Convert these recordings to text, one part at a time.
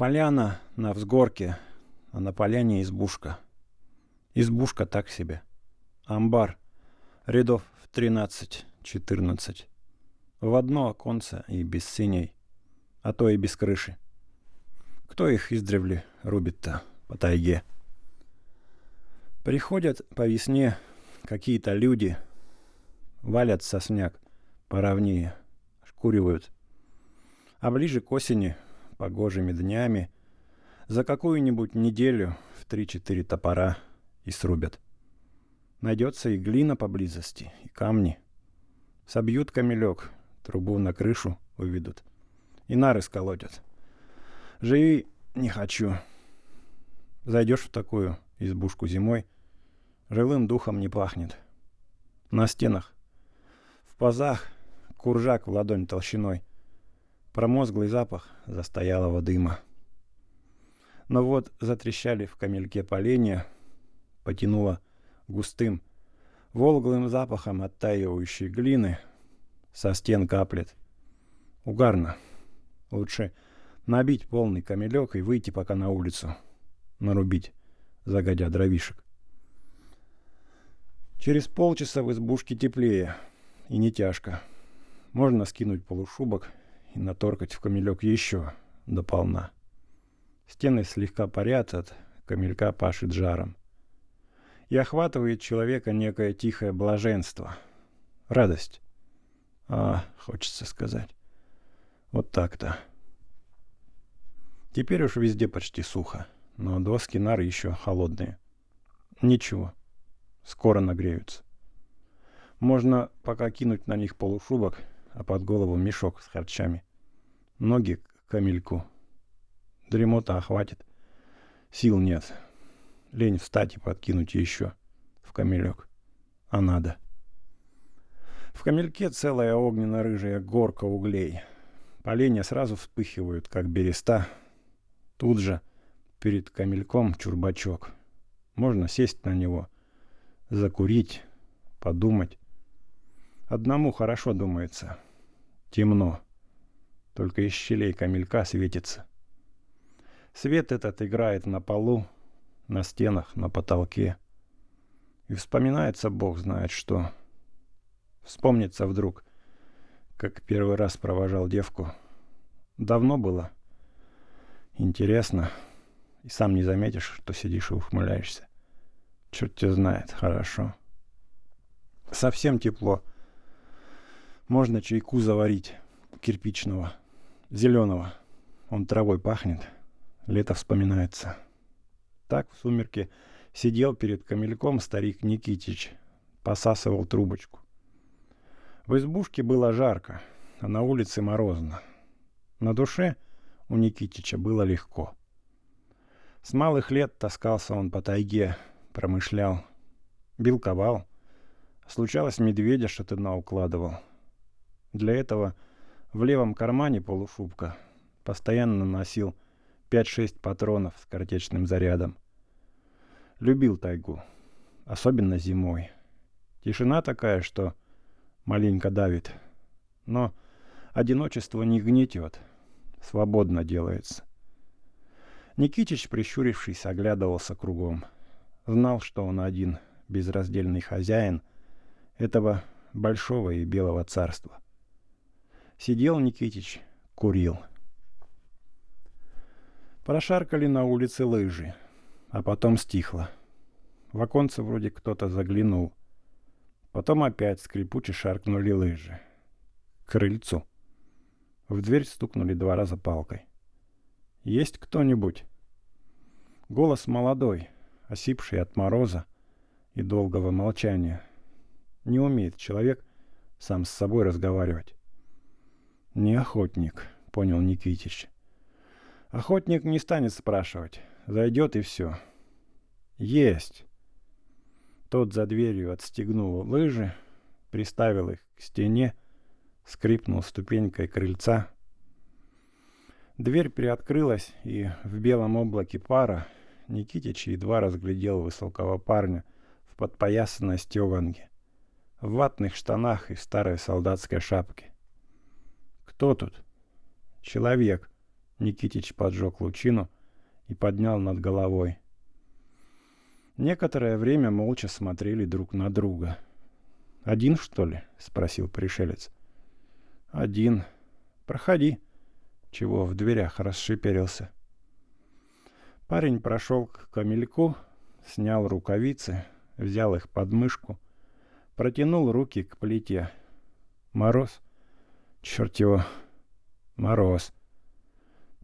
Поляна на взгорке, а на поляне избушка. Избушка так себе. Амбар. Рядов в 13-14. В одно оконце и без синей, а то и без крыши. Кто их издревле рубит-то по тайге? Приходят по весне какие-то люди, валят сосняк поровнее, шкуривают. А ближе к осени, погожими днями, за какую-нибудь неделю в три-четыре топора и срубят. Найдется и глина поблизости, и камни. Собьют камелек, трубу на крышу уведут. И нары сколотят. Живи не хочу. Зайдешь в такую избушку зимой, живым духом не пахнет. На стенах, в пазах, куржак в ладонь толщиной. Промозглый запах застоялого дыма. Но вот затрещали в камельке поленья, потянуло густым, волглым запахом оттаивающей глины, со стен каплет. Угарно. Лучше набить полный камелек и выйти пока на улицу. Нарубить, загодя дровишек. Через полчаса в избушке теплее и не тяжко. Можно скинуть полушубок и наторкать в камелек еще до полна. Стены слегка парят от камелька пашет жаром. И охватывает человека некое тихое блаженство. Радость. А, хочется сказать. Вот так-то. Теперь уж везде почти сухо, но доски нары еще холодные. Ничего, скоро нагреются. Можно пока кинуть на них полушубок, а под голову мешок с харчами. Ноги к камельку. Дремота охватит. Сил нет. Лень встать и подкинуть еще в камелек. А надо. В камельке целая огненно-рыжая горка углей. Поленья сразу вспыхивают, как береста, Тут же перед камельком чурбачок. Можно сесть на него, закурить, подумать. Одному хорошо думается. Темно. Только из щелей камелька светится. Свет этот играет на полу, на стенах, на потолке. И вспоминается Бог знает что. Вспомнится вдруг, как первый раз провожал девку. Давно было — Интересно. И сам не заметишь, что сидишь и ухмыляешься. Черт тебя знает, хорошо. Совсем тепло. Можно чайку заварить кирпичного, зеленого. Он травой пахнет. Лето вспоминается. Так в сумерке сидел перед камельком старик Никитич. Посасывал трубочку. В избушке было жарко, а на улице морозно. На душе — у Никитича было легко. С малых лет таскался он по тайге, промышлял, бил ковал. Случалось, медведя шатына укладывал. Для этого в левом кармане полушубка постоянно носил 5-6 патронов с картечным зарядом. Любил тайгу, особенно зимой. Тишина такая, что маленько давит, но одиночество не гнетет — свободно делается. Никитич, прищурившись, оглядывался кругом. Знал, что он один, безраздельный хозяин этого большого и белого царства. Сидел Никитич, курил. Прошаркали на улице лыжи, а потом стихло. В оконце вроде кто-то заглянул. Потом опять скрипуче шаркнули лыжи. К крыльцу. В дверь стукнули два раза палкой. «Есть кто-нибудь?» Голос молодой, осипший от мороза и долгого молчания. Не умеет человек сам с собой разговаривать. «Не охотник», — понял Никитич. «Охотник не станет спрашивать. Зайдет и все». «Есть!» Тот за дверью отстегнул лыжи, приставил их к стене скрипнул ступенькой крыльца. Дверь приоткрылась, и в белом облаке пара Никитич едва разглядел высокого парня в подпоясанной стеганке, в ватных штанах и старой солдатской шапке. «Кто тут?» «Человек», — Никитич поджег лучину и поднял над головой. Некоторое время молча смотрели друг на друга. «Один, что ли?» — спросил пришелец. «Один. Проходи». Чего в дверях расшиперился. Парень прошел к камельку, снял рукавицы, взял их под мышку, протянул руки к плите. Мороз? Черт его. Мороз.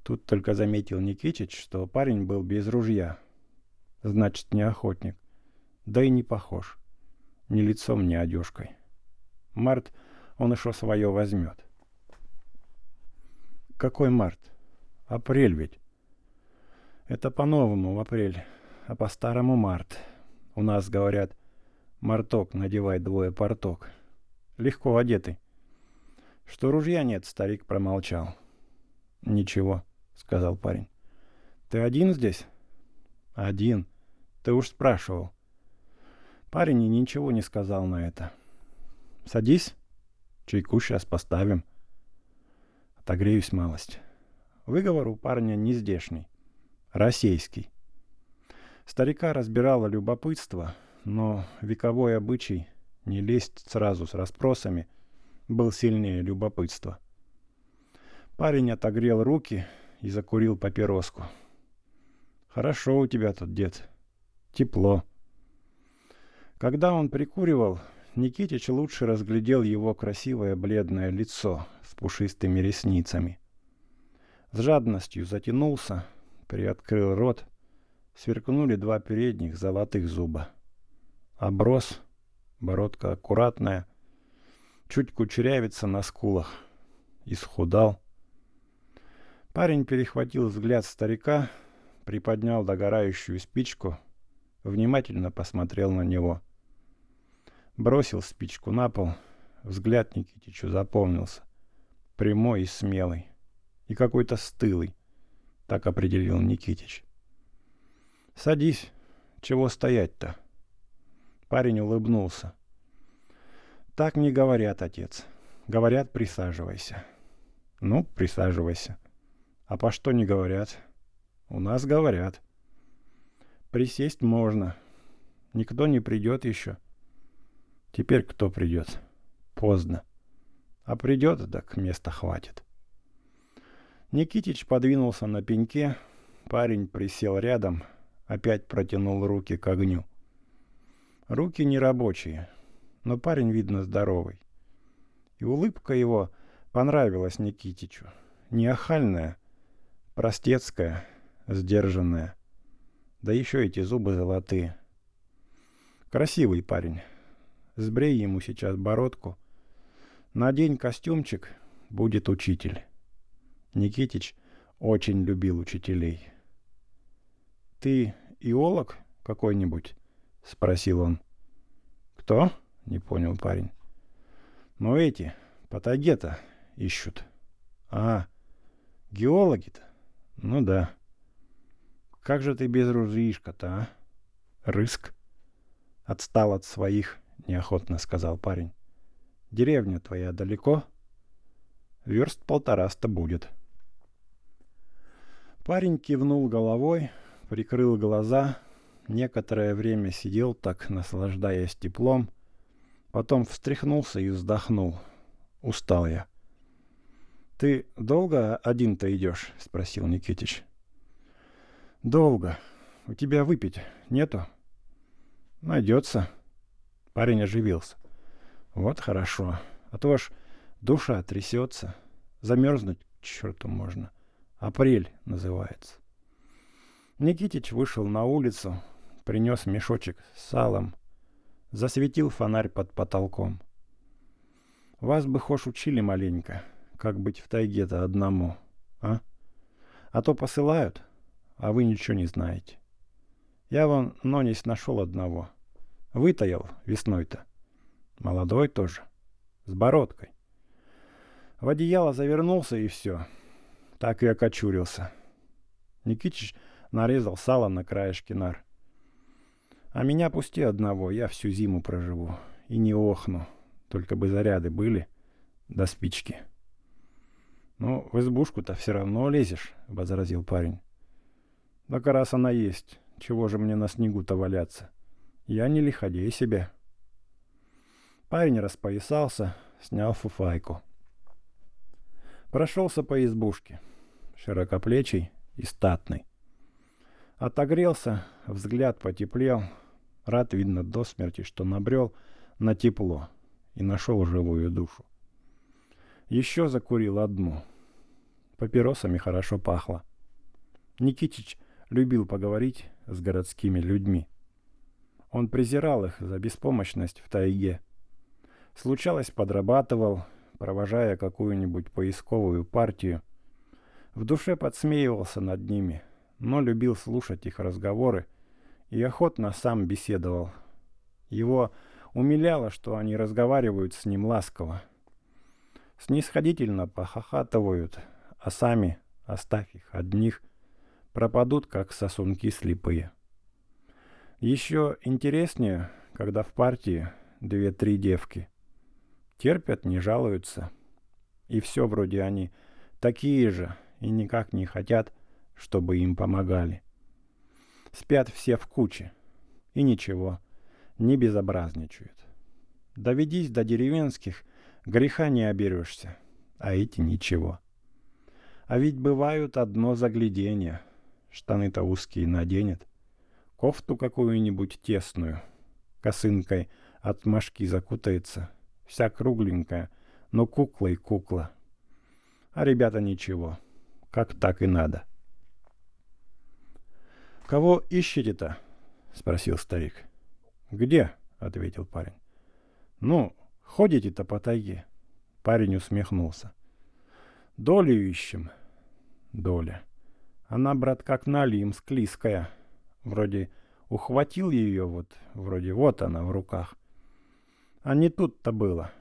Тут только заметил Никитич, что парень был без ружья. Значит, не охотник. Да и не похож. Ни лицом, ни одежкой. Март, он еще свое возьмет. Какой март? Апрель ведь. Это по-новому апрель, а по-старому март. У нас говорят, марток надевай двое порток. Легко одетый. Что ружья нет, старик промолчал. Ничего, сказал парень. Ты один здесь? Один. Ты уж спрашивал. Парень ничего не сказал на это. Садись. Чайку сейчас поставим. Отогреюсь малость. Выговор у парня не здешний. Российский. Старика разбирало любопытство, но вековой обычай не лезть сразу с расспросами был сильнее любопытства. Парень отогрел руки и закурил папироску. «Хорошо у тебя тут, дед. Тепло». Когда он прикуривал, Никитич лучше разглядел его красивое бледное лицо с пушистыми ресницами. С жадностью затянулся, приоткрыл рот, сверкнули два передних золотых зуба. Оброс, бородка аккуратная, чуть кучерявится на скулах, исхудал. Парень перехватил взгляд старика, приподнял догорающую спичку, внимательно посмотрел на него — Бросил спичку на пол. Взгляд Никитичу запомнился. Прямой и смелый. И какой-то стылый. Так определил Никитич. «Садись. Чего стоять-то?» Парень улыбнулся. «Так не говорят, отец. Говорят, присаживайся». «Ну, присаживайся». «А по что не говорят?» «У нас говорят». «Присесть можно. Никто не придет еще». Теперь кто придет? Поздно. А придет, так места хватит. Никитич подвинулся на пеньке. Парень присел рядом, опять протянул руки к огню. Руки нерабочие, но парень, видно, здоровый. И улыбка его понравилась Никитичу. Не охальная, простецкая, сдержанная. Да еще эти зубы золотые. Красивый парень. Сбрей ему сейчас бородку. Надень костюмчик, будет учитель. Никитич очень любил учителей. «Ты иолог какой-нибудь?» — спросил он. «Кто?» — не понял парень. «Ну эти, патагета ищут». «А, геологи-то? Ну да. Как же ты без ружьишка-то, а? Рыск. Отстал от своих — неохотно сказал парень. «Деревня твоя далеко?» «Верст полтораста будет». Парень кивнул головой, прикрыл глаза, некоторое время сидел так, наслаждаясь теплом, потом встряхнулся и вздохнул. «Устал я». «Ты долго один-то идешь?» — спросил Никитич. «Долго. У тебя выпить нету?» «Найдется», Парень оживился. Вот хорошо. А то аж душа трясется. Замерзнуть к черту можно. Апрель называется. Никитич вышел на улицу, принес мешочек с салом, засветил фонарь под потолком. Вас бы хошь учили маленько, как быть в тайге-то одному, а? А то посылают, а вы ничего не знаете. Я вон Нонись нашел одного — Вытаял весной-то. Молодой тоже. С бородкой. В одеяло завернулся и все. Так и окочурился. Никитич нарезал сало на краешке нар. А меня пусти одного, я всю зиму проживу. И не охну. Только бы заряды были. До спички. «Ну, в избушку-то все равно лезешь», — возразил парень. «Так раз она есть, чего же мне на снегу-то валяться? Я не лиходей себе». Парень распоясался, снял фуфайку. Прошелся по избушке, широкоплечий и статный. Отогрелся, взгляд потеплел, рад, видно, до смерти, что набрел на тепло и нашел живую душу. Еще закурил одну. Папиросами хорошо пахло. Никитич любил поговорить с городскими людьми. Он презирал их за беспомощность в тайге. Случалось, подрабатывал, провожая какую-нибудь поисковую партию. В душе подсмеивался над ними, но любил слушать их разговоры и охотно сам беседовал. Его умиляло, что они разговаривают с ним ласково, снисходительно похохатывают, а сами, оставь их одних, пропадут, как сосунки слепые. Еще интереснее, когда в партии две-три девки. Терпят, не жалуются. И все вроде они такие же и никак не хотят, чтобы им помогали. Спят все в куче. И ничего, не безобразничают. Доведись до деревенских – Греха не оберешься, а эти ничего. А ведь бывают одно загляденье. Штаны-то узкие наденет. Кофту какую-нибудь тесную. Косынкой от мошки закутается. Вся кругленькая, но кукла и кукла. А ребята ничего. Как так и надо. «Кого ищете-то?» — спросил старик. «Где?» — ответил парень. «Ну, Ходите-то по тайге. Парень усмехнулся. Долю ищем. Доля. Она, брат, как налим, склизкая. Вроде ухватил ее вот, вроде вот она в руках. А не тут-то было.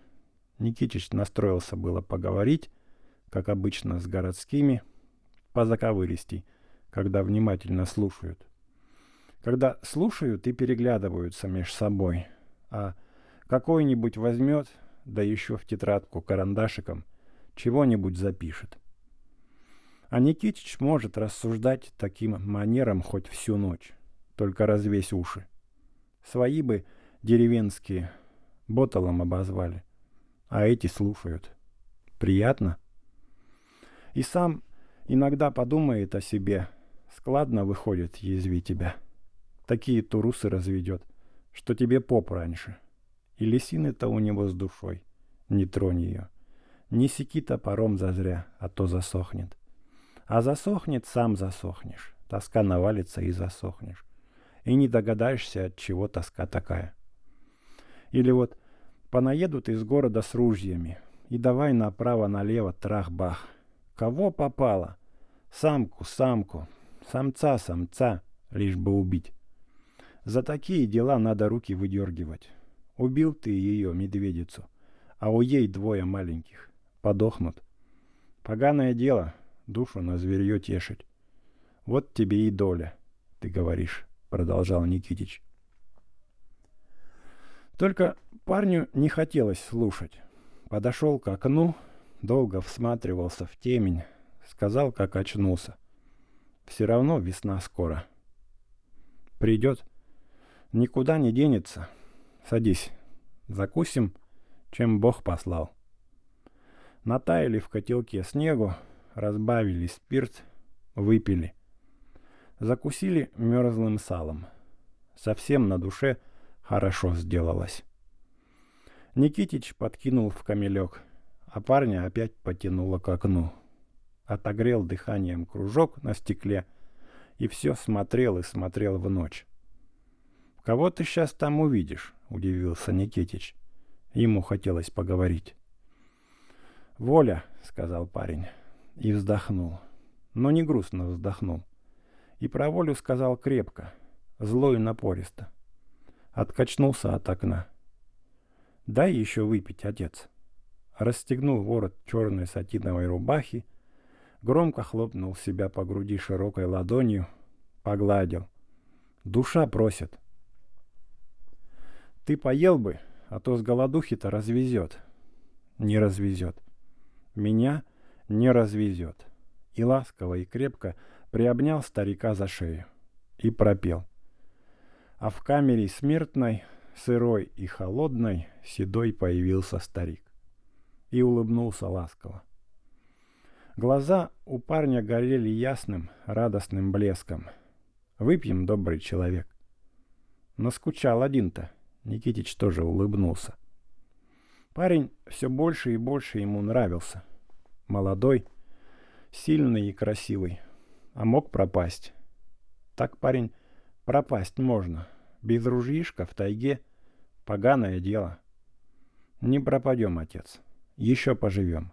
Никитич настроился было поговорить, как обычно с городскими, по заковыристей, когда внимательно слушают. Когда слушают и переглядываются меж собой, а какой-нибудь возьмет, да еще в тетрадку карандашиком, чего-нибудь запишет. А Никитич может рассуждать таким манером хоть всю ночь, только развесь уши. Свои бы деревенские боталом обозвали, а эти слушают. Приятно? И сам иногда подумает о себе, складно выходит, язви тебя. Такие турусы разведет, что тебе поп раньше — и лисины-то у него с душой. Не тронь ее. Не секи топором зазря, а то засохнет. А засохнет, сам засохнешь. Тоска навалится и засохнешь. И не догадаешься, от чего тоска такая. Или вот понаедут из города с ружьями. И давай направо-налево трах-бах. Кого попало? Самку, самку, самца, самца, лишь бы убить. За такие дела надо руки выдергивать. Убил ты ее, медведицу, а у ей двое маленьких. Подохнут. Поганое дело, душу на зверье тешить. Вот тебе и доля, ты говоришь, продолжал Никитич. Только парню не хотелось слушать. Подошел к окну, долго всматривался в темень, сказал, как очнулся. Все равно весна скоро. Придет, никуда не денется, Садись. Закусим, чем Бог послал. Натаяли в котелке снегу, разбавили спирт, выпили. Закусили мерзлым салом. Совсем на душе хорошо сделалось. Никитич подкинул в камелек, а парня опять потянуло к окну. Отогрел дыханием кружок на стекле и все смотрел и смотрел в ночь. «Кого ты сейчас там увидишь?» — удивился Никитич. Ему хотелось поговорить. «Воля», — сказал парень, и вздохнул. Но не грустно вздохнул. И про волю сказал крепко, зло и напористо. Откачнулся от окна. «Дай еще выпить, отец». Расстегнул ворот черной сатиновой рубахи, громко хлопнул себя по груди широкой ладонью, погладил. «Душа просит». Ты поел бы, а то с голодухи-то развезет. Не развезет. Меня не развезет. И ласково и крепко приобнял старика за шею и пропел. А в камере смертной, сырой и холодной, седой появился старик и улыбнулся ласково. Глаза у парня горели ясным, радостным блеском. «Выпьем, добрый человек». Но скучал один-то. Никитич тоже улыбнулся. Парень все больше и больше ему нравился. Молодой, сильный и красивый. А мог пропасть. Так, парень, пропасть можно. Без ружьишка в тайге поганое дело. Не пропадем, отец. Еще поживем.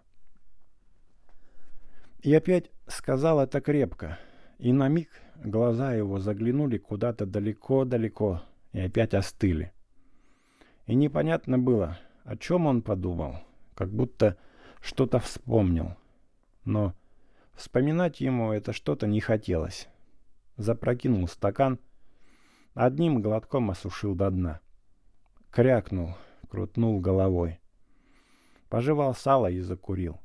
И опять сказал это крепко. И на миг глаза его заглянули куда-то далеко-далеко и опять остыли. И непонятно было, о чем он подумал, как будто что-то вспомнил. Но вспоминать ему это что-то не хотелось. Запрокинул стакан, одним глотком осушил до дна. Крякнул, крутнул головой. Пожевал сало и закурил.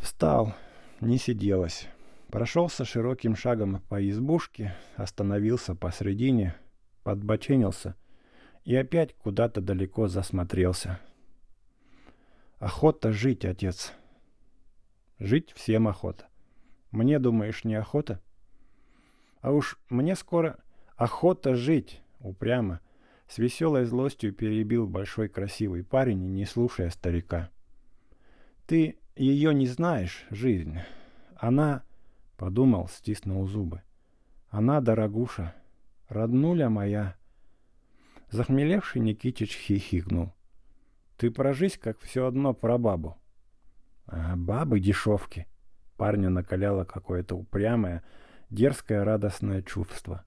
Встал, не сиделось. Прошелся широким шагом по избушке, остановился посредине, подбоченился и опять куда-то далеко засмотрелся. Охота жить, отец. Жить всем охота. Мне, думаешь, не охота? А уж мне скоро охота жить, упрямо. С веселой злостью перебил большой красивый парень, не слушая старика. Ты ее не знаешь, жизнь. Она, подумал, стиснул зубы. Она, дорогуша, роднуля моя. Захмелевший Никитич хихикнул. Ты прожись, как все одно про бабу. А бабы дешевки. Парня накаляло какое-то упрямое, дерзкое радостное чувство.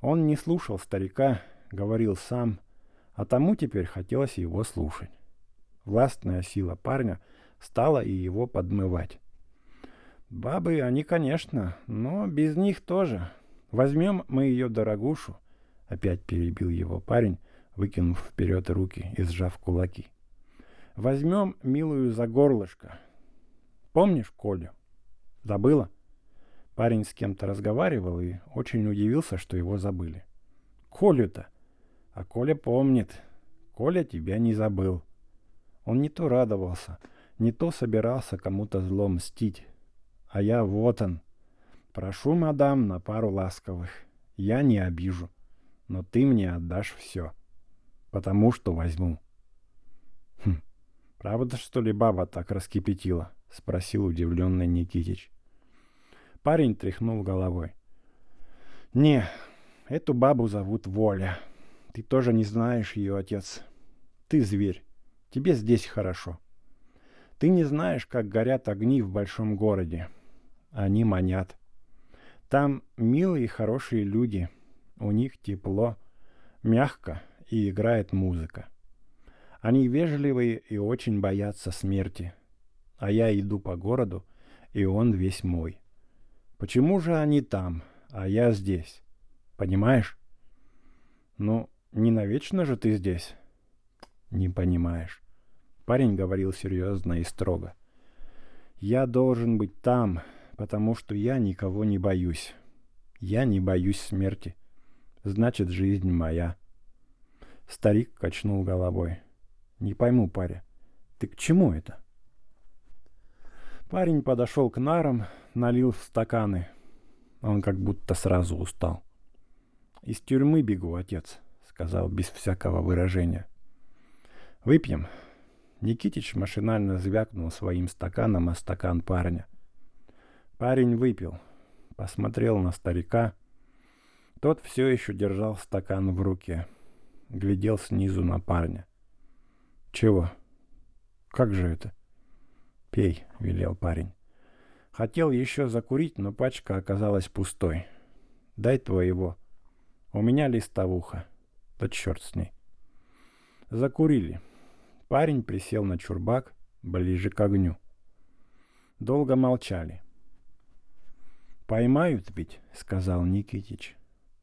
Он не слушал старика, говорил сам, а тому теперь хотелось его слушать. Властная сила парня — стала и его подмывать. Бабы они, конечно, но без них тоже. Возьмем мы ее дорогушу, опять перебил его парень, выкинув вперед руки и сжав кулаки. Возьмем милую за горлышко. Помнишь Колю? Забыла? Парень с кем-то разговаривал и очень удивился, что его забыли. Колю-то. А Коля помнит. Коля тебя не забыл. Он не то радовался, не то собирался кому-то зло мстить. А я вот он. Прошу, мадам, на пару ласковых. Я не обижу. Но ты мне отдашь все. Потому что возьму. Хм. Правда, что ли, баба так раскипятила? Спросил удивленный Никитич. Парень тряхнул головой. Не, эту бабу зовут Воля. Ты тоже не знаешь ее, отец. Ты зверь. Тебе здесь хорошо. Ты не знаешь, как горят огни в большом городе. Они манят. Там милые и хорошие люди. У них тепло, мягко и играет музыка. Они вежливые и очень боятся смерти. А я иду по городу, и он весь мой. Почему же они там, а я здесь? Понимаешь? Ну, не навечно же ты здесь. Не понимаешь. Парень говорил серьезно и строго. «Я должен быть там, потому что я никого не боюсь. Я не боюсь смерти. Значит, жизнь моя». Старик качнул головой. «Не пойму, паря, ты к чему это?» Парень подошел к нарам, налил в стаканы. Он как будто сразу устал. «Из тюрьмы бегу, отец», — сказал без всякого выражения. «Выпьем, Никитич машинально звякнул своим стаканом о стакан парня. Парень выпил, посмотрел на старика. Тот все еще держал стакан в руке, глядел снизу на парня. «Чего? Как же это?» «Пей», — велел парень. Хотел еще закурить, но пачка оказалась пустой. «Дай твоего. У меня листовуха. Да черт с ней». Закурили. Парень присел на чурбак ближе к огню. Долго молчали. «Поймают ведь», — сказал Никитич.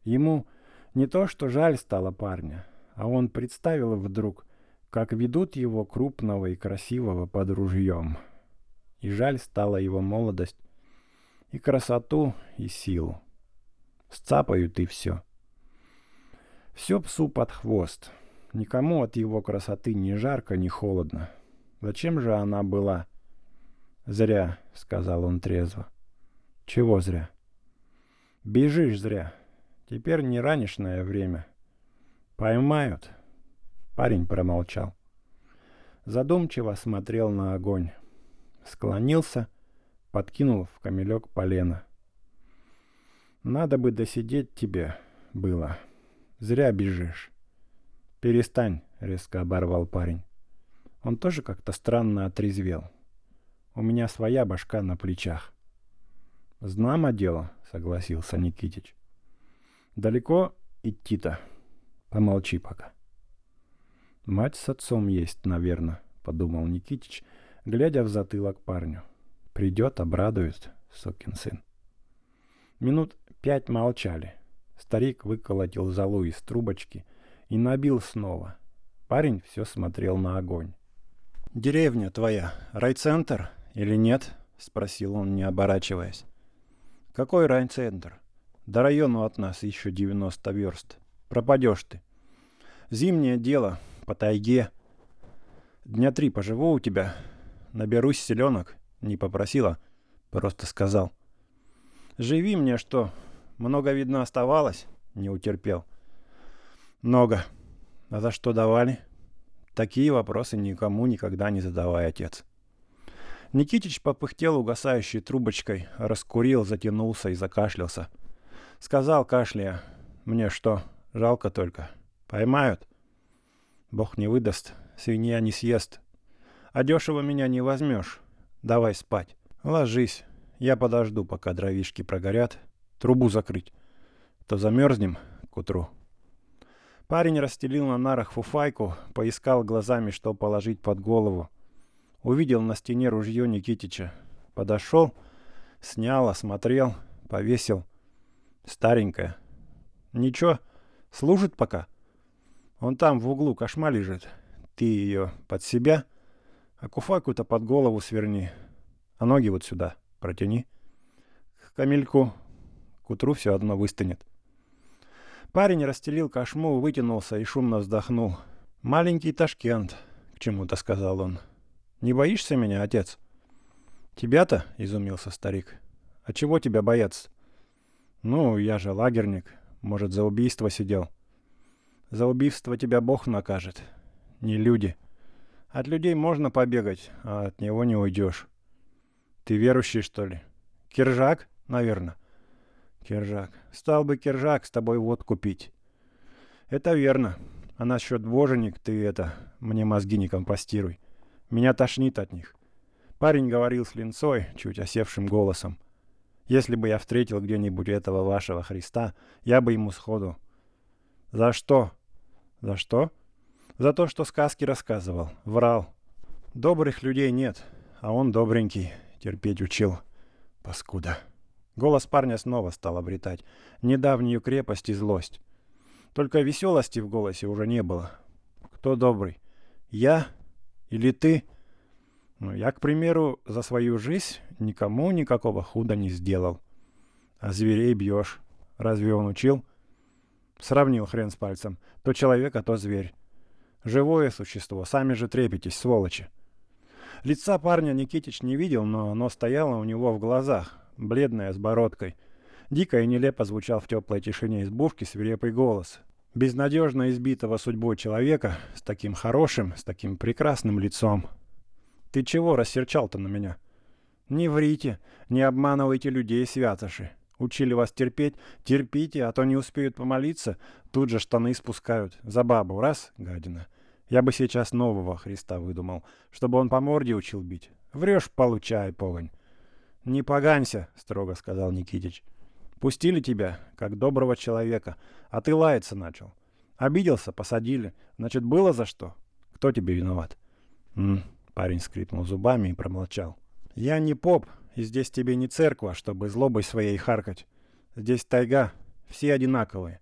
Ему не то что жаль стало парня, а он представил вдруг, как ведут его крупного и красивого под ружьем. и жаль стала его молодость, и красоту, и силу. Сцапают и все. Все псу под хвост. Никому от его красоты ни жарко, ни холодно. Зачем же она была? Зря, сказал он трезво. Чего зря? Бежишь зря. Теперь не ранешное время. Поймают. Парень промолчал. Задумчиво смотрел на огонь. Склонился, подкинул в камелек полено. Надо бы досидеть тебе было. Зря бежишь. Перестань, резко оборвал парень. Он тоже как-то странно отрезвел. У меня своя башка на плечах. Знамо дело, согласился Никитич. Далеко идти-то? Помолчи пока. Мать с отцом есть, наверное, подумал Никитич, глядя в затылок парню. Придет, обрадует, сукин сын. Минут пять молчали. Старик выколотил золу из трубочки и набил снова. Парень все смотрел на огонь. «Деревня твоя, райцентр или нет?» — спросил он, не оборачиваясь. «Какой райцентр? До району от нас еще 90 верст. Пропадешь ты. Зимнее дело, по тайге. Дня три поживу у тебя. Наберусь селенок. Не попросила, просто сказал. Живи мне что? Много, видно, оставалось? Не утерпел. Много. А за что давали? Такие вопросы никому никогда не задавай, отец. Никитич попыхтел угасающей трубочкой, раскурил, затянулся и закашлялся. Сказал, кашляя, мне что, жалко только. Поймают? Бог не выдаст, свинья не съест. А дешево меня не возьмешь. Давай спать. Ложись. Я подожду, пока дровишки прогорят. Трубу закрыть. То замерзнем к утру. Парень расстелил на нарах фуфайку, поискал глазами, что положить под голову. Увидел на стене ружье Никитича. Подошел, снял, осмотрел, повесил. Старенькая. Ничего, служит пока. Он там в углу кошма лежит. Ты ее под себя, а куфайку-то под голову сверни. А ноги вот сюда протяни. К камельку. К утру все одно выстынет. Парень расстелил кошму, вытянулся и шумно вздохнул. «Маленький Ташкент», — к чему-то сказал он. «Не боишься меня, отец?» «Тебя-то?» — изумился старик. «А чего тебя бояться?» «Ну, я же лагерник. Может, за убийство сидел?» «За убийство тебя Бог накажет. Не люди. От людей можно побегать, а от него не уйдешь. Ты верующий, что ли? Киржак, наверное?» Киржак. Стал бы Киржак с тобой водку пить. Это верно. А насчет боженик ты это, мне мозги не компостируй. Меня тошнит от них. Парень говорил с линцой, чуть осевшим голосом. Если бы я встретил где-нибудь этого вашего Христа, я бы ему сходу. За что? За что? За то, что сказки рассказывал. Врал. Добрых людей нет, а он добренький. Терпеть учил. Паскуда. Голос парня снова стал обретать недавнюю крепость и злость. Только веселости в голосе уже не было. Кто добрый? Я или ты? Ну, я, к примеру, за свою жизнь никому никакого худа не сделал. А зверей бьешь. Разве он учил? Сравнил хрен с пальцем. То человек, а то зверь. Живое существо. Сами же трепетесь, сволочи. Лица парня Никитич не видел, но оно стояло у него в глазах, бледная, с бородкой. Дико и нелепо звучал в теплой тишине избушки свирепый голос. Безнадежно избитого судьбой человека, с таким хорошим, с таким прекрасным лицом. «Ты чего рассерчал-то на меня?» «Не врите, не обманывайте людей, святоши. Учили вас терпеть, терпите, а то не успеют помолиться, тут же штаны спускают. За бабу, раз, гадина. Я бы сейчас нового Христа выдумал, чтобы он по морде учил бить. Врешь, получай, погонь. «Не поганься», — строго сказал Никитич. «Пустили тебя, как доброго человека, а ты лаяться начал. Обиделся, посадили. Значит, было за что? Кто тебе виноват?» М -м, Парень скрипнул зубами и промолчал. «Я не поп, и здесь тебе не церква, чтобы злобой своей харкать. Здесь тайга, все одинаковые.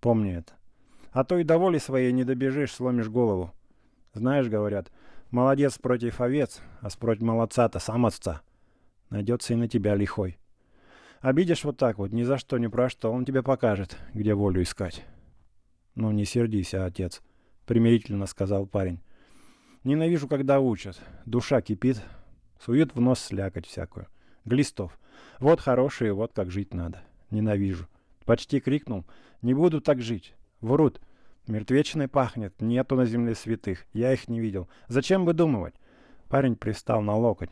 Помни это. А то и до воли своей не добежишь, сломишь голову. Знаешь, говорят, Молодец против овец, а спротив молодца-то сам отца. Найдется и на тебя лихой. Обидишь вот так вот, ни за что, ни про что, он тебе покажет, где волю искать. Ну, не сердись, а отец, примирительно сказал парень. Ненавижу, когда учат. Душа кипит, суют в нос слякоть всякую. Глистов. Вот хорошие, вот как жить надо. Ненавижу. Почти крикнул. Не буду так жить. Врут. Мертвечиной пахнет, нету на земле святых. Я их не видел. Зачем выдумывать? Парень пристал на локоть.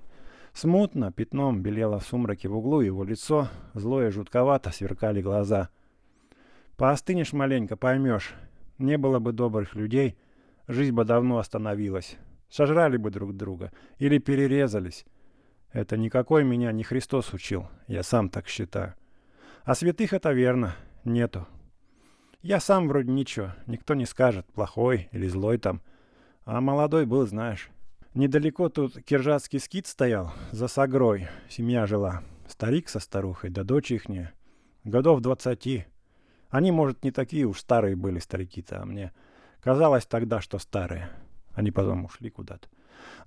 Смутно, пятном белело в сумраке в углу его лицо, злое жутковато сверкали глаза. Поостынешь маленько, поймешь. Не было бы добрых людей, жизнь бы давно остановилась. Сожрали бы друг друга или перерезались. Это никакой меня не Христос учил, я сам так считаю. А святых это верно, нету. Я сам вроде ничего, никто не скажет, плохой или злой там. А молодой был, знаешь. Недалеко тут киржатский скит стоял, за Сагрой, семья жила. Старик со старухой, да дочь ихняя. Годов двадцати. Они, может, не такие уж старые были старики-то, а мне казалось тогда, что старые. Они потом ушли куда-то.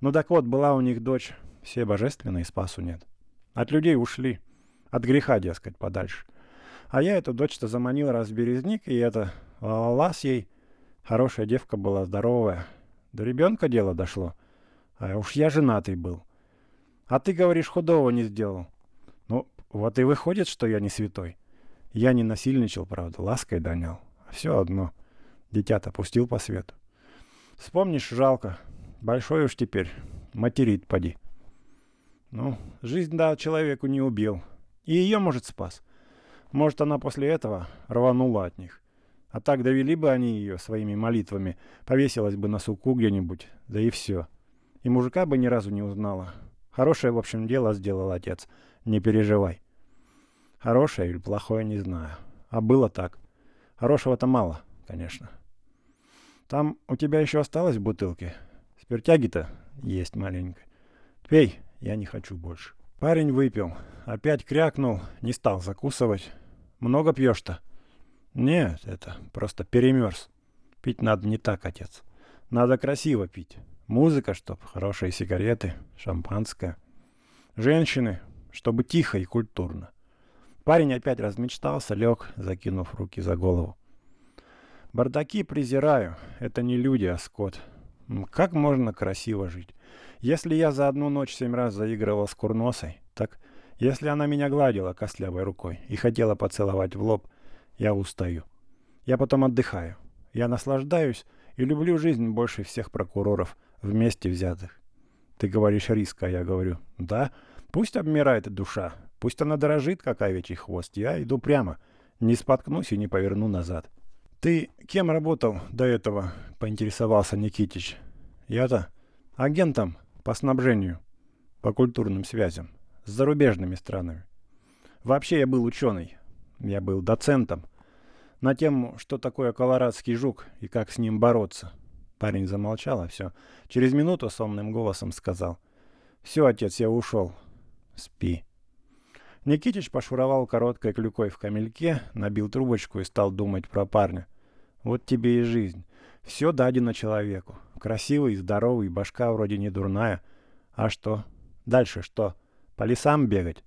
Ну так вот, была у них дочь, все божественные, спасу нет. От людей ушли, от греха, дескать, подальше. А я эту дочь-то заманил раз в березник, и это лас ей. Хорошая девка была, здоровая. До ребенка дело дошло. А уж я женатый был. А ты, говоришь, худого не сделал. Ну, вот и выходит, что я не святой. Я не насильничал, правда, лаской донял. Все одно. Дитя-то пустил по свету. Вспомнишь, жалко. Большой уж теперь. Материт, поди. Ну, жизнь, да, человеку не убил. И ее, может, спас. Может, она после этого рванула от них. А так довели бы они ее своими молитвами, повесилась бы на суку где-нибудь, да и все. И мужика бы ни разу не узнала. Хорошее, в общем, дело сделал отец. Не переживай. Хорошее или плохое, не знаю. А было так. Хорошего-то мало, конечно. Там у тебя еще осталось бутылки? Спиртяги-то есть маленько. Пей, я не хочу больше. Парень выпил. Опять крякнул, не стал закусывать. Много пьешь-то? Нет, это просто перемерз. Пить надо не так, отец. Надо красиво пить. Музыка, чтоб хорошие сигареты, шампанское. Женщины, чтобы тихо и культурно. Парень опять размечтался, лег, закинув руки за голову. Бардаки презираю. Это не люди, а скот. Как можно красиво жить? Если я за одну ночь семь раз заигрывал с курносой, так если она меня гладила костлявой рукой и хотела поцеловать в лоб, я устаю. Я потом отдыхаю. Я наслаждаюсь и люблю жизнь больше всех прокуроров, вместе взятых. Ты говоришь риск, а я говорю, да, пусть обмирает душа, пусть она дрожит, как овечий хвост. Я иду прямо, не споткнусь и не поверну назад. Ты кем работал до этого, поинтересовался Никитич. Я-то агентом по снабжению, по культурным связям с зарубежными странами. Вообще я был ученый. Я был доцентом. На тему, что такое колорадский жук и как с ним бороться. Парень замолчал, а все. Через минуту сонным голосом сказал. «Все, отец, я ушел. Спи». Никитич пошуровал короткой клюкой в камельке, набил трубочку и стал думать про парня. Вот тебе и жизнь. Все дадено человеку. Красивый, здоровый, башка вроде не дурная. А что? Дальше что? По лесам бегать?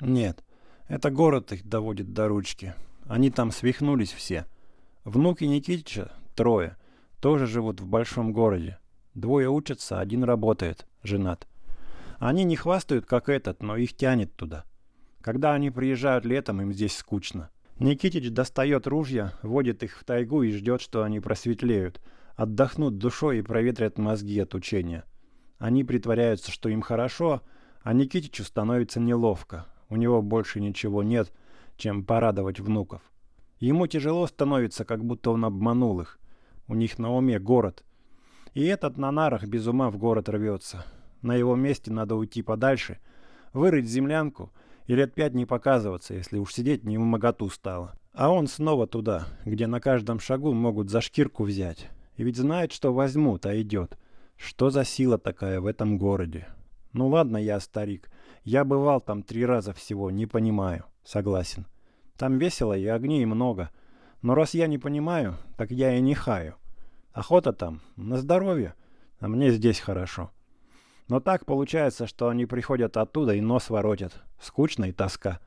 Нет, это город их доводит до ручки. Они там свихнулись все. Внуки Никитича, трое, тоже живут в большом городе. Двое учатся, один работает, женат. Они не хвастают, как этот, но их тянет туда. Когда они приезжают летом, им здесь скучно. Никитич достает ружья, водит их в тайгу и ждет, что они просветлеют, отдохнут душой и проветрят мозги от учения. Они притворяются, что им хорошо, а Никитичу становится неловко. У него больше ничего нет, чем порадовать внуков. Ему тяжело становится, как будто он обманул их. У них на уме город. И этот на нарах без ума в город рвется. На его месте надо уйти подальше, вырыть землянку и лет пять не показываться, если уж сидеть не в моготу стало. А он снова туда, где на каждом шагу могут за шкирку взять. И ведь знает, что возьмут, а идет. Что за сила такая в этом городе? Ну ладно, я старик. Я бывал там три раза всего, не понимаю. Согласен. Там весело и огней много. Но раз я не понимаю, так я и не хаю. Охота там на здоровье. а мне здесь хорошо. Но так получается, что они приходят оттуда и нос воротят. Скучно и тоска.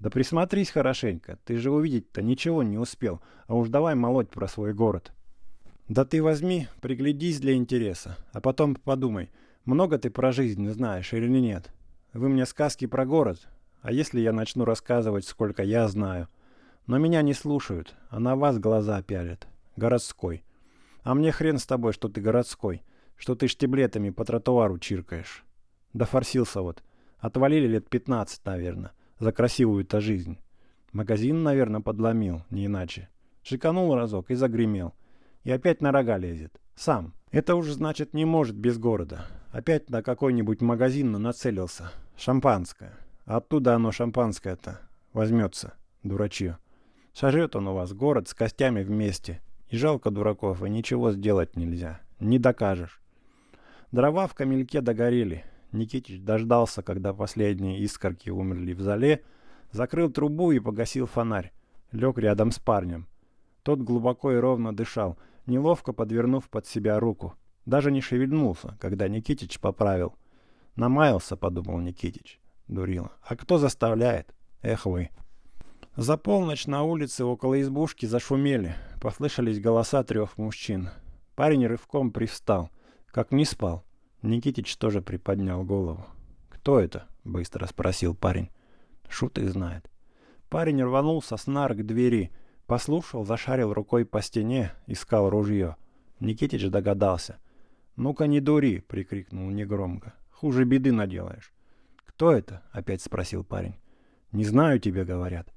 Да присмотрись хорошенько, ты же увидеть-то ничего не успел, а уж давай молоть про свой город. Да ты возьми, приглядись для интереса, а потом подумай, много ты про жизнь знаешь или нет. Вы мне сказки про город, а если я начну рассказывать, сколько я знаю? Но меня не слушают, а на вас глаза пялят. Городской. А мне хрен с тобой, что ты городской, что ты штиблетами по тротуару чиркаешь. Да форсился вот. Отвалили лет пятнадцать, наверное за красивую-то жизнь. Магазин, наверное, подломил, не иначе. Шиканул разок и загремел. И опять на рога лезет. Сам. Это уже, значит, не может без города. Опять на какой-нибудь магазин нацелился. Шампанское. оттуда оно шампанское-то возьмется, дурачье. Сожрет он у вас город с костями вместе. И жалко дураков, и ничего сделать нельзя. Не докажешь. Дрова в камельке догорели. Никитич дождался, когда последние искорки умерли в зале, закрыл трубу и погасил фонарь. Лег рядом с парнем. Тот глубоко и ровно дышал, неловко подвернув под себя руку. Даже не шевельнулся, когда Никитич поправил. «Намаялся», — подумал Никитич. Дурила. «А кто заставляет? Эх вы!» За полночь на улице около избушки зашумели. Послышались голоса трех мужчин. Парень рывком привстал. Как не спал. Никитич тоже приподнял голову. «Кто это?» — быстро спросил парень. Шут их знает. Парень рванулся с нар к двери. Послушал, зашарил рукой по стене, искал ружье. Никитич догадался. «Ну-ка не дури!» — прикрикнул негромко. «Хуже беды наделаешь». «Кто это?» — опять спросил парень. «Не знаю, тебе говорят».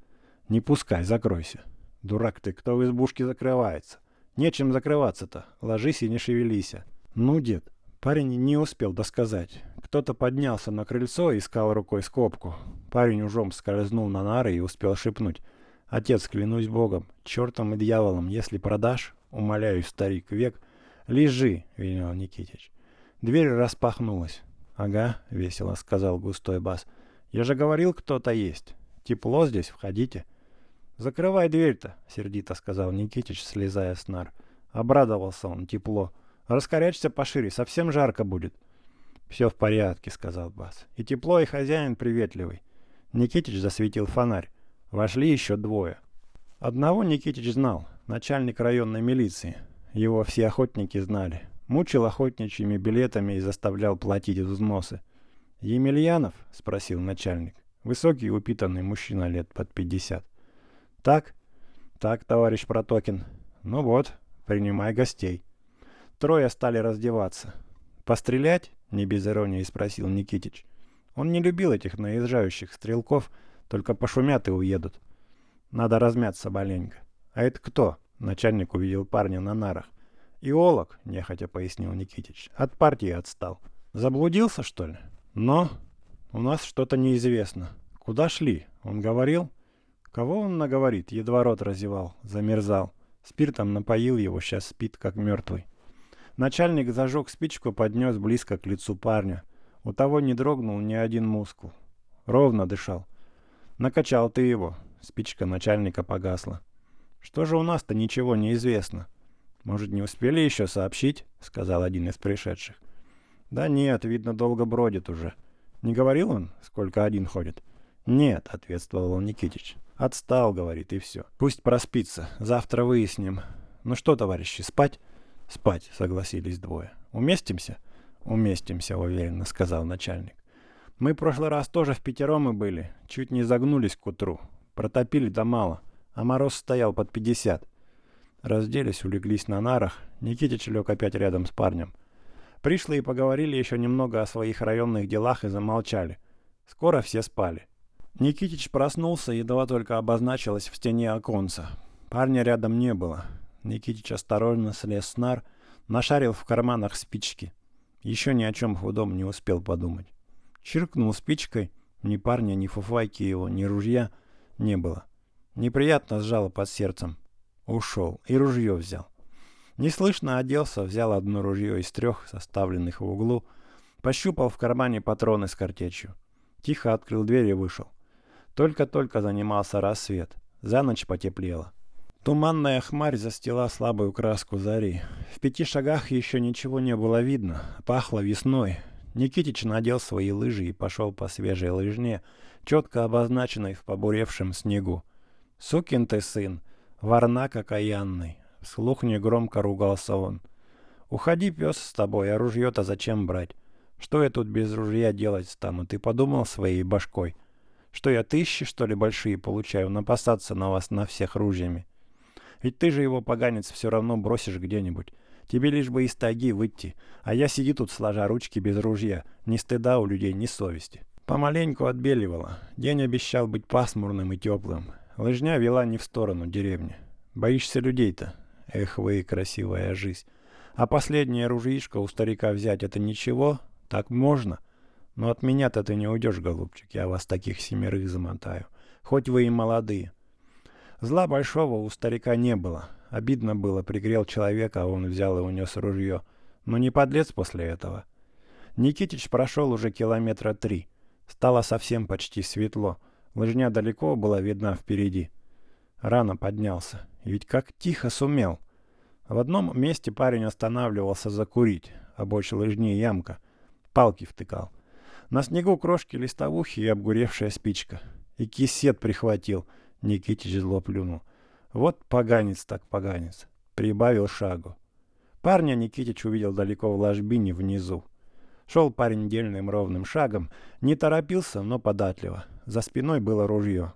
«Не пускай, закройся». «Дурак ты, кто в избушке закрывается?» «Нечем закрываться-то. Ложись и не шевелися». «Ну, дед, Парень не успел досказать. Кто-то поднялся на крыльцо и искал рукой скобку. Парень ужом скользнул на нары и успел шепнуть. «Отец, клянусь Богом, чертом и дьяволом, если продашь, умоляю, старик, век, лежи», — велел Никитич. Дверь распахнулась. «Ага», — весело сказал густой бас. «Я же говорил, кто-то есть. Тепло здесь, входите». «Закрывай дверь-то», — сердито сказал Никитич, слезая с нар. Обрадовался он тепло. Раскорячься пошире, совсем жарко будет. Все в порядке, сказал Бас. И тепло, и хозяин приветливый. Никитич засветил фонарь. Вошли еще двое. Одного Никитич знал, начальник районной милиции. Его все охотники знали. Мучил охотничьими билетами и заставлял платить взносы. «Емельянов?» — спросил начальник. Высокий, упитанный мужчина лет под пятьдесят. «Так?» «Так, товарищ Протокин. Ну вот, принимай гостей». Трое стали раздеваться. «Пострелять?» — не без иронии спросил Никитич. Он не любил этих наезжающих стрелков, только пошумят и уедут. Надо размяться маленько. «А это кто?» — начальник увидел парня на нарах. «Иолог», — нехотя пояснил Никитич. «От партии отстал. Заблудился, что ли?» «Но...» «У нас что-то неизвестно. Куда шли?» Он говорил. «Кого он наговорит?» Едва рот разевал, замерзал. Спиртом напоил его, сейчас спит, как мертвый. Начальник зажег спичку, поднес близко к лицу парня. У того не дрогнул ни один мускул. Ровно дышал. Накачал ты его. Спичка начальника погасла. Что же у нас-то ничего не известно? Может, не успели еще сообщить? Сказал один из пришедших. Да нет, видно, долго бродит уже. Не говорил он, сколько один ходит? Нет, ответствовал Никитич. Отстал, говорит, и все. Пусть проспится. Завтра выясним. Ну что, товарищи, спать? «Спать», — согласились двое. «Уместимся?» «Уместимся», — уверенно сказал начальник. «Мы в прошлый раз тоже в пятером и были. Чуть не загнулись к утру. Протопили да мало. А мороз стоял под пятьдесят». Разделись, улеглись на нарах. Никитич лег опять рядом с парнем. Пришли и поговорили еще немного о своих районных делах и замолчали. Скоро все спали. Никитич проснулся, едва только обозначилось в стене оконца. Парня рядом не было. Никитич осторожно слез с нар, нашарил в карманах спички. Еще ни о чем худом не успел подумать. Чиркнул спичкой, ни парня, ни фуфайки его, ни ружья не было. Неприятно сжало под сердцем. Ушел и ружье взял. Неслышно оделся, взял одно ружье из трех, составленных в углу, пощупал в кармане патроны с картечью. Тихо открыл дверь и вышел. Только-только занимался рассвет. За ночь потеплело. Туманная хмарь застила слабую краску зари. В пяти шагах еще ничего не было видно. Пахло весной. Никитич надел свои лыжи и пошел по свежей лыжне, четко обозначенной в побуревшем снегу. «Сукин ты сын! Варнак окаянный!» Вслух негромко ругался он. «Уходи, пес, с тобой, а ружье-то зачем брать? Что я тут без ружья делать стану? Ты подумал своей башкой? Что я тысячи, что ли, большие получаю, напасаться на вас на всех ружьями? Ведь ты же его, поганец, все равно бросишь где-нибудь. Тебе лишь бы из тайги выйти, а я сиди тут, сложа ручки без ружья. Ни стыда у людей, ни совести». Помаленьку отбеливало. День обещал быть пасмурным и теплым. Лыжня вела не в сторону деревни. Боишься людей-то? Эх вы, красивая жизнь. А последнее ружьишко у старика взять — это ничего? Так можно? Но от меня-то ты не уйдешь, голубчик. Я вас таких семерых замотаю. Хоть вы и молодые. Зла большого у старика не было. Обидно было, пригрел человека, а он взял и унес ружье. Но не подлец после этого. Никитич прошел уже километра три. Стало совсем почти светло. Лыжня далеко была видна впереди. Рано поднялся. Ведь как тихо сумел. В одном месте парень останавливался закурить. Обочь лыжни ямка. Палки втыкал. На снегу крошки листовухи и обгуревшая спичка. И кисет прихватил. Никитич зло плюнул. Вот поганец так поганец. Прибавил шагу. Парня Никитич увидел далеко в ложбине внизу. Шел парень дельным ровным шагом, не торопился, но податливо. За спиной было ружье.